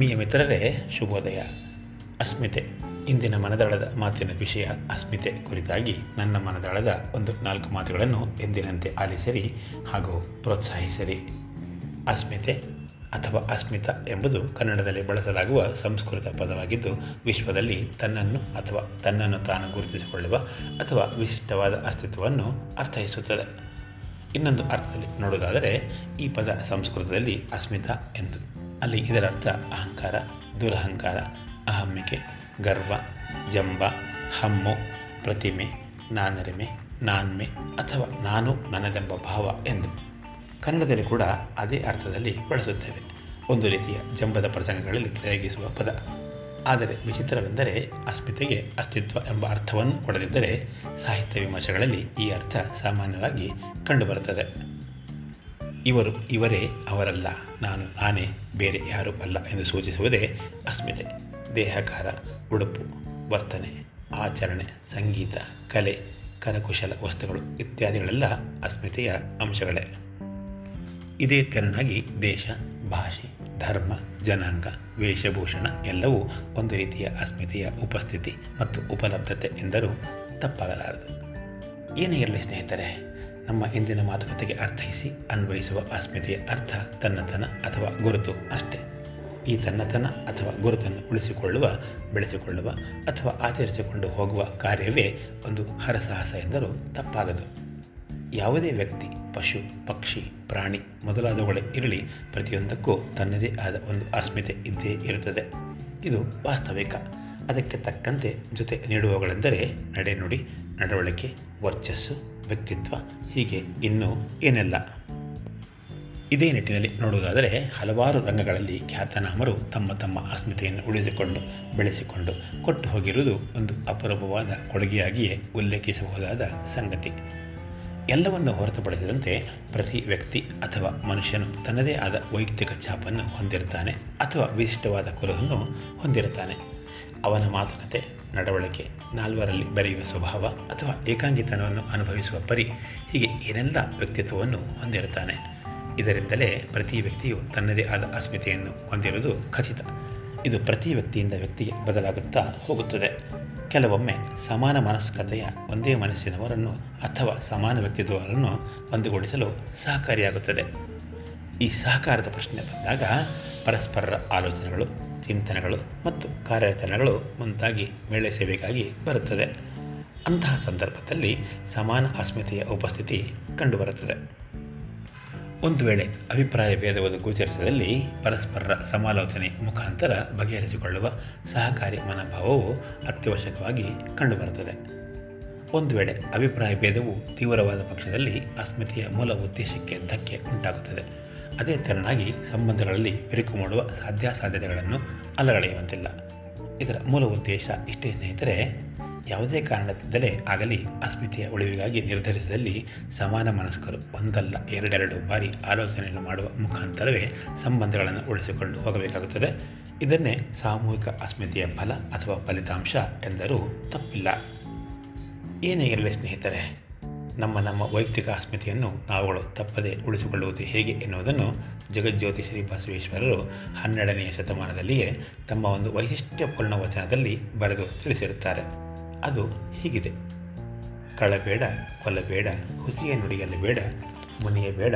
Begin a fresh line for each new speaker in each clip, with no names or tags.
ಆತ್ಮೀಯ ಮಿತ್ರರೇ, ಶುಭೋದಯ. ಅಸ್ಮಿತೆ, ಇಂದಿನ ಮನದಾಳದ ಮಾತಿನ ವಿಷಯ ಅಸ್ಮಿತೆ ಕುರಿತಾಗಿ ನನ್ನ ಮನದಾಳದ ಒಂದು ನಾಲ್ಕು ಮಾತುಗಳನ್ನು ಎಂದಿನಂತೆ ಆಲಿಸಿರಿ ಹಾಗೂ ಪ್ರೋತ್ಸಾಹಿಸಿರಿ. ಅಸ್ಮಿತೆ ಅಥವಾ ಅಸ್ಮಿತ ಎಂಬುದು ಕನ್ನಡದಲ್ಲಿ ಬಳಸಲಾಗುವ ಸಂಸ್ಕೃತ ಪದವಾಗಿದ್ದು, ವಿಶ್ವದಲ್ಲಿ ತನ್ನನ್ನು ಅಥವಾ ತನ್ನನ್ನು ತಾನು ಗುರುತಿಸಿಕೊಳ್ಳುವ ಅಥವಾ ವಿಶಿಷ್ಟವಾದ ಅಸ್ತಿತ್ವವನ್ನು ಅರ್ಥೈಸುತ್ತದೆ. ಇನ್ನೊಂದು ಅರ್ಥದಲ್ಲಿ ನೋಡುವುದಾದರೆ, ಈ ಪದ ಸಂಸ್ಕೃತದಲ್ಲಿ ಅಸ್ಮಿತ ಎಂದು. ಅಲ್ಲಿ ಇದರ ಅರ್ಥ ಅಹಂಕಾರ, ದುರಹಂಕಾರ ಅಹಮ್ಮಿಕೆ ಗರ್ವ, ಜಂಬ, ಹಮ್ಮು, ಪ್ರತಿಮೆ, ನಾನರಿಮೆ, ನಾನ್ಮೆ ಅಥವಾ ನಾನು ನನ್ನದೆಂಬ ಭಾವ ಎಂದು ಕನ್ನಡದಲ್ಲಿ ಕೂಡ ಅದೇ ಅರ್ಥದಲ್ಲಿ ಬಳಸುತ್ತೇವೆ. ಒಂದು ರೀತಿಯ ಜಂಬದ ಪ್ರಸಂಗಗಳಲ್ಲಿ ಪ್ರಯೋಗಿಸುವ ಪದ. ಆದರೆ ವಿಚಿತ್ರವೆಂದರೆ ಅಸ್ಮಿತೆಗೆ ಅಸ್ತಿತ್ವ ಎಂಬ ಅರ್ಥವನ್ನು ಕೊಡದಿದ್ದರೆ ಸಾಹಿತ್ಯ ವಿಮರ್ಶೆಗಳಲ್ಲಿ ಈ ಅರ್ಥ ಸಾಮಾನ್ಯವಾಗಿ ಕಂಡುಬರುತ್ತದೆ. ಇವರು, ಇವರೇ ಅವರಲ್ಲ. ನಾನು, ನಾನೇ ಬೇರೆ ಯಾರೂ ಅಲ್ಲ ಎಂದು ಸೂಚಿಸುವುದೇ ಅಸ್ಮಿತೆ. ದೇಹಕಾರ, ಉಡುಪು, ವರ್ತನೆ, ಆಚರಣೆ, ಸಂಗೀತ, ಕಲೆ, ಕರಕುಶಲ ವಸ್ತುಗಳು ಇತ್ಯಾದಿಗಳೆಲ್ಲ ಅಸ್ಮಿತೆಯ ಅಂಶಗಳೇ. ಇದೇ ತೆರನಾಗಿ ದೇಶ, ಭಾಷೆ, ಧರ್ಮ, ಜನಾಂಗ, ವೇಷಭೂಷಣ ಎಲ್ಲವೂ ಒಂದು ರೀತಿಯ ಅಸ್ಮಿತೆಯ ಉಪಸ್ಥಿತಿ ಮತ್ತು ಉಪಲಬ್ಧತೆ ಎಂದರೂ ತಪ್ಪಾಗಲಾರದು. ಏನೇ ಇರಲಿ ಸ್ನೇಹಿತರೆ ನಮ್ಮ ಇಂದಿನ ಮಾತುಕತೆಗೆ ಅರ್ಥೈಸಿ ಅನ್ವಯಿಸುವ ಅಸ್ಮಿತೆಯ ಅರ್ಥ ತನ್ನತನ ಅಥವಾ ಗುರುತು ಅಷ್ಟೇ. ಈ ತನ್ನತನ ಅಥವಾ ಗುರುತನ್ನು ಉಳಿಸಿಕೊಳ್ಳುವ, ಬೆಳೆಸಿಕೊಳ್ಳುವ ಅಥವಾ ಆಚರಿಸಿಕೊಂಡು ಹೋಗುವ ಕಾರ್ಯವೇ ಒಂದು ಹರಸಾಹಸ ಎಂದರೂ ತಪ್ಪಾಗದು. ಯಾವುದೇ ವ್ಯಕ್ತಿ, ಪಶು, ಪಕ್ಷಿ, ಪ್ರಾಣಿ ಮೊದಲಾದವುಗಳೇ ಇರಲಿ, ಪ್ರತಿಯೊಂದಕ್ಕೂ ತನ್ನದೇ ಆದ ಒಂದು ಅಸ್ಮಿತೆ ಇದ್ದೇ ಇರುತ್ತದೆ. ಇದು ವಾಸ್ತವಿಕ. ಅದಕ್ಕೆ ತಕ್ಕಂತೆ ಜೊತೆ ನೀಡುವವುಗಳೆಂದರೆ ನಡೆನುಡಿ ನಡವಳಿಕೆ, ವರ್ಚಸ್ಸು ವ್ಯಕ್ತಿತ್ವ ಹೀಗೆ ಇನ್ನೂ ಏನೆಲ್ಲ? ಇದೇ ನಿಟ್ಟಿನಲ್ಲಿ ನೋಡುವುದಾದರೆ ಹಲವಾರು ರಂಗಗಳಲ್ಲಿ ಖ್ಯಾತನಾಮರು ತಮ್ಮ ತಮ್ಮ ಅಸ್ಮಿತೆಯನ್ನು ಉಳಿದುಕೊಂಡು ಬೆಳೆಸಿಕೊಂಡು ಕೊಟ್ಟು ಹೋಗಿರುವುದು ಒಂದು ಅಪರೂಪವಾದ ಕೊಡುಗೆಯಾಗಿಯೇ ಉಲ್ಲೇಖಿಸಬಹುದಾದ ಸಂಗತಿ. ಎಲ್ಲವನ್ನು ಹೊರತುಪಡಿಸಿದಂತೆ ಪ್ರತಿ ವ್ಯಕ್ತಿ ಅಥವಾ ಮನುಷ್ಯನು ತನ್ನದೇ ಆದ ವೈಯಕ್ತಿಕ ಛಾಪನ್ನು ಹೊಂದಿರುತ್ತಾನೆ ಅಥವಾ ವಿಶಿಷ್ಟವಾದ ಕುರುಹನ್ನು ಹೊಂದಿರುತ್ತಾನೆ. ಅವನ ಮಾತುಕತೆ ನಡವಳಿಕೆ ನಾಲ್ವರಲ್ಲಿ ಬೆರೆಯುವ ಸ್ವಭಾವ ಅಥವಾ ಏಕಾಂಗಿತನವನ್ನು ಅನುಭವಿಸುವ ಪರಿ ಹೀಗೆ ಏನೆಲ್ಲ ವ್ಯಕ್ತಿತ್ವವನ್ನು ಹೊಂದಿರುತ್ತಾನೆ. ಇದರಿಂದಲೇ ಪ್ರತಿ ವ್ಯಕ್ತಿಯು ತನ್ನದೇ ಆದ ಅಸ್ಮಿತೆಯನ್ನು ಹೊಂದಿರುವುದು ಖಚಿತ. ಇದು ಪ್ರತಿ ವ್ಯಕ್ತಿಯಿಂದ ವ್ಯಕ್ತಿಗೆ ಬದಲಾಗುತ್ತಾ ಹೋಗುತ್ತದೆ. ಕೆಲವೊಮ್ಮೆ ಸಮಾನ ಮನಸ್ಕತೆಯ ಒಂದೇ ಮನಸ್ಸಿನವರನ್ನು ಅಥವಾ ಸಮಾನ ವ್ಯಕ್ತಿತ್ವವನ್ನು ಒಂದುಗೂಡಿಸಲು ಸಹಕಾರಿಯಾಗುತ್ತದೆ. ಈ ಸಹಕಾರದ ಪ್ರಶ್ನೆ ಬಂದಾಗ ಪರಸ್ಪರರ ಆಲೋಚನೆಗಳು ಚಿಂತನೆಗಳು ಮತ್ತು ಕಾರ್ಯಾಚರಣೆಗಳು ಮುಂತಾಗಿ ಮೇಳೈಸಬೇಕಾಗಿ ಬರುತ್ತದೆ. ಅಂತಹ ಸಂದರ್ಭದಲ್ಲಿ ಸಮಾನ ಅಸ್ಮಿತೆಯ ಉಪಸ್ಥಿತಿ ಕಂಡುಬರುತ್ತದೆ. ಒಂದು ವೇಳೆ ಅಭಿಪ್ರಾಯ ಭೇದವಾದ ಗೋಚರಿಸದಲ್ಲಿ ಪರಸ್ಪರರ ಸಮಾಲೋಚನೆ ಮುಖಾಂತರ ಬಗೆಹರಿಸಿಕೊಳ್ಳುವ ಸಹಕಾರಿ ಮನೋಭಾವವು ಅತ್ಯವಶ್ಯಕವಾಗಿ ಕಂಡುಬರುತ್ತದೆ. ಒಂದು ವೇಳೆ ಅಭಿಪ್ರಾಯ ಭೇದವು ತೀವ್ರವಾದ ಪಕ್ಷದಲ್ಲಿ ಅಸ್ಮಿತೆಯ ಮೂಲ ಉದ್ದೇಶಕ್ಕೆ ಧಕ್ಕೆ ಉಂಟಾಗುತ್ತದೆ. ಅದೇ ತೆರನಾಗಿ ಸಂಬಂಧಗಳಲ್ಲಿ ಬಿರುಕು ಮಾಡುವ ಸಾಧ್ಯಾಸಾಧ್ಯತೆಗಳನ್ನು ಅಲಗಳೆಯುವಂತಿಲ್ಲ ಇದರ ಮೂಲ ಉದ್ದೇಶ ಇಷ್ಟೇ ಸ್ನೇಹಿತರೆ, ಯಾವುದೇ ಕಾರಣದಿಂದಲೇ ಆಗಲಿ ಅಸ್ಮಿತೆಯ ಉಳಿವಿಗಾಗಿ ನಿರ್ಧರಿಸಿದಲ್ಲಿ ಸಮಾನ ಮನಸ್ಕರು ಒಂದಲ್ಲ, ಎರಡೆರಡು ಬಾರಿ ಆಲೋಚನೆಯನ್ನು ಮಾಡುವ ಮುಖಾಂತರವೇ ಸಂಬಂಧಗಳನ್ನು ಉಳಿಸಿಕೊಂಡು ಹೋಗಬೇಕಾಗುತ್ತದೆ. ಇದನ್ನೇ ಸಾಮೂಹಿಕ ಅಸ್ಮಿತೆಯ ಫಲ ಅಥವಾ ಫಲಿತಾಂಶ ಎಂದರೂ ತಪ್ಪಿಲ್ಲ. ಏನೇ ಇರಲಿ ಸ್ನೇಹಿತರೆ ನಮ್ಮ ನಮ್ಮ ವೈಯಕ್ತಿಕ ಅಸ್ಮಿತೆಯನ್ನು ನಾವುಗಳು ತಪ್ಪದೆ ಉಳಿಸಿಕೊಳ್ಳುವುದು ಹೇಗೆ ಎನ್ನುವುದನ್ನು ಜಗಜ್ಯೋತಿ ಶ್ರೀ ಬಸವೇಶ್ವರರು ಹನ್ನೆರಡನೆಯ ಶತಮಾನದಲ್ಲಿಯೇ ತಮ್ಮ ಒಂದು ವೈಶಿಷ್ಟ್ಯಪೂರ್ಣ ವಚನದಲ್ಲಿ ಬರೆದು ತಿಳಿಸಿರುತ್ತಾರೆ. ಅದು ಹೀಗಿದೆ. ಕಳಬೇಡ ಕೊಲಬೇಡ ಹುಸಿಯ ನುಡಿಯಲ್ಲಿ ಬೇಡ, ಮುನಿಯಬೇಡ,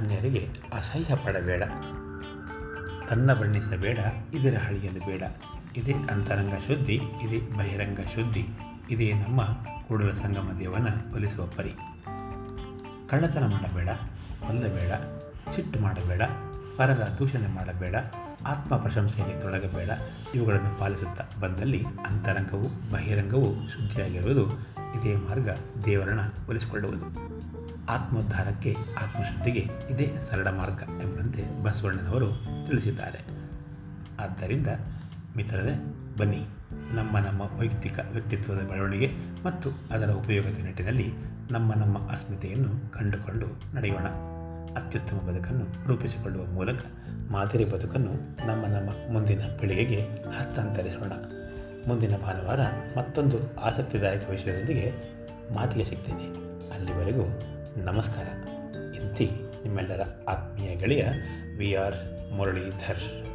ಅನ್ಯರಿಗೆ ಅಸಹ್ಯ ಪಡಬೇಡ, ತನ್ನ ಬಣ್ಣಿಸಬೇಡ, ಇದರ ಹಳಿಯಲು ಬೇಡ. ಇದೇ ಅಂತರಂಗ ಶುದ್ಧಿ, ಇದೇ ಬಹಿರಂಗ ಶುದ್ಧಿ, ಇದೇ ನಮ್ಮ ಕೂಡಲ ಸಂಗಮ ದೇವನ ಒಲಿಸುವ ಪರಿ. ಕಳ್ಳತನ ಮಾಡಬೇಡ ಕೊಲ್ಲಬೇಡ ಸಿಟ್ಟು ಮಾಡಬೇಡ, ಪರರ ದೂಷಣೆ ಮಾಡಬೇಡ, ಆತ್ಮ ಪ್ರಶಂಸೆಯಲ್ಲಿ ತೊಡಗಬೇಡ, ಇವುಗಳನ್ನು ಪಾಲಿಸುತ್ತಾ ಬಂದಲ್ಲಿ ಅಂತರಂಗವು ಬಹಿರಂಗವು ಶುದ್ಧಿಯಾಗಿರುವುದು ಇದೇ ಮಾರ್ಗ ದೇವರನ್ನ ಒಲಿಸಿಕೊಳ್ಳುವುದು. ಆತ್ಮೋದ್ಧಾರಕ್ಕೆ, ಆತ್ಮಶುದ್ಧಿಗೆ ಇದೇ ಸರಳ ಮಾರ್ಗ ಎಂಬಂತೆ ಬಸವಣ್ಣನವರು ತಿಳಿಸಿದ್ದಾರೆ. ಆದ್ದರಿಂದ ಮಿತ್ರರೇ, ಬನ್ನಿ. ನಮ್ಮ ನಮ್ಮ ವೈಯಕ್ತಿಕ ವ್ಯಕ್ತಿತ್ವದ ಬೆಳವಣಿಗೆ ಮತ್ತು ಅದರ ಉಪಯೋಗದ ನಿಟ್ಟಿನಲ್ಲಿ ನಮ್ಮ ನಮ್ಮ ಅಸ್ಮಿತೆಯನ್ನು ಕಂಡುಕೊಂಡು ನಡೆಯೋಣ. ಅತ್ಯುತ್ತಮ ಬದುಕನ್ನು ರೂಪಿಸಿಕೊಳ್ಳುವ ಮೂಲಕ ಮಾದರಿ ಬದುಕನ್ನು ನಮ್ಮ ನಮ್ಮ ಮುಂದಿನ ಪೀಳಿಗೆಗೆ ಹಸ್ತಾಂತರಿಸೋಣ. ಮುಂದಿನ ಭಾನುವಾರ ಮತ್ತೊಂದು ಆಸಕ್ತಿದಾಯಕ ವಿಷಯದೊಂದಿಗೆ ಮಾತಿಗೆ ಸಿಗ್ತೇನೆ. ಅಲ್ಲಿವರೆಗೂ ನಮಸ್ಕಾರ. ಇಂತಿ ನಿಮ್ಮೆಲ್ಲರ ಆತ್ಮೀಯ ಗೆಳೆಯ ವಿ ಆರ್ ಮುರಳೀಧರ್.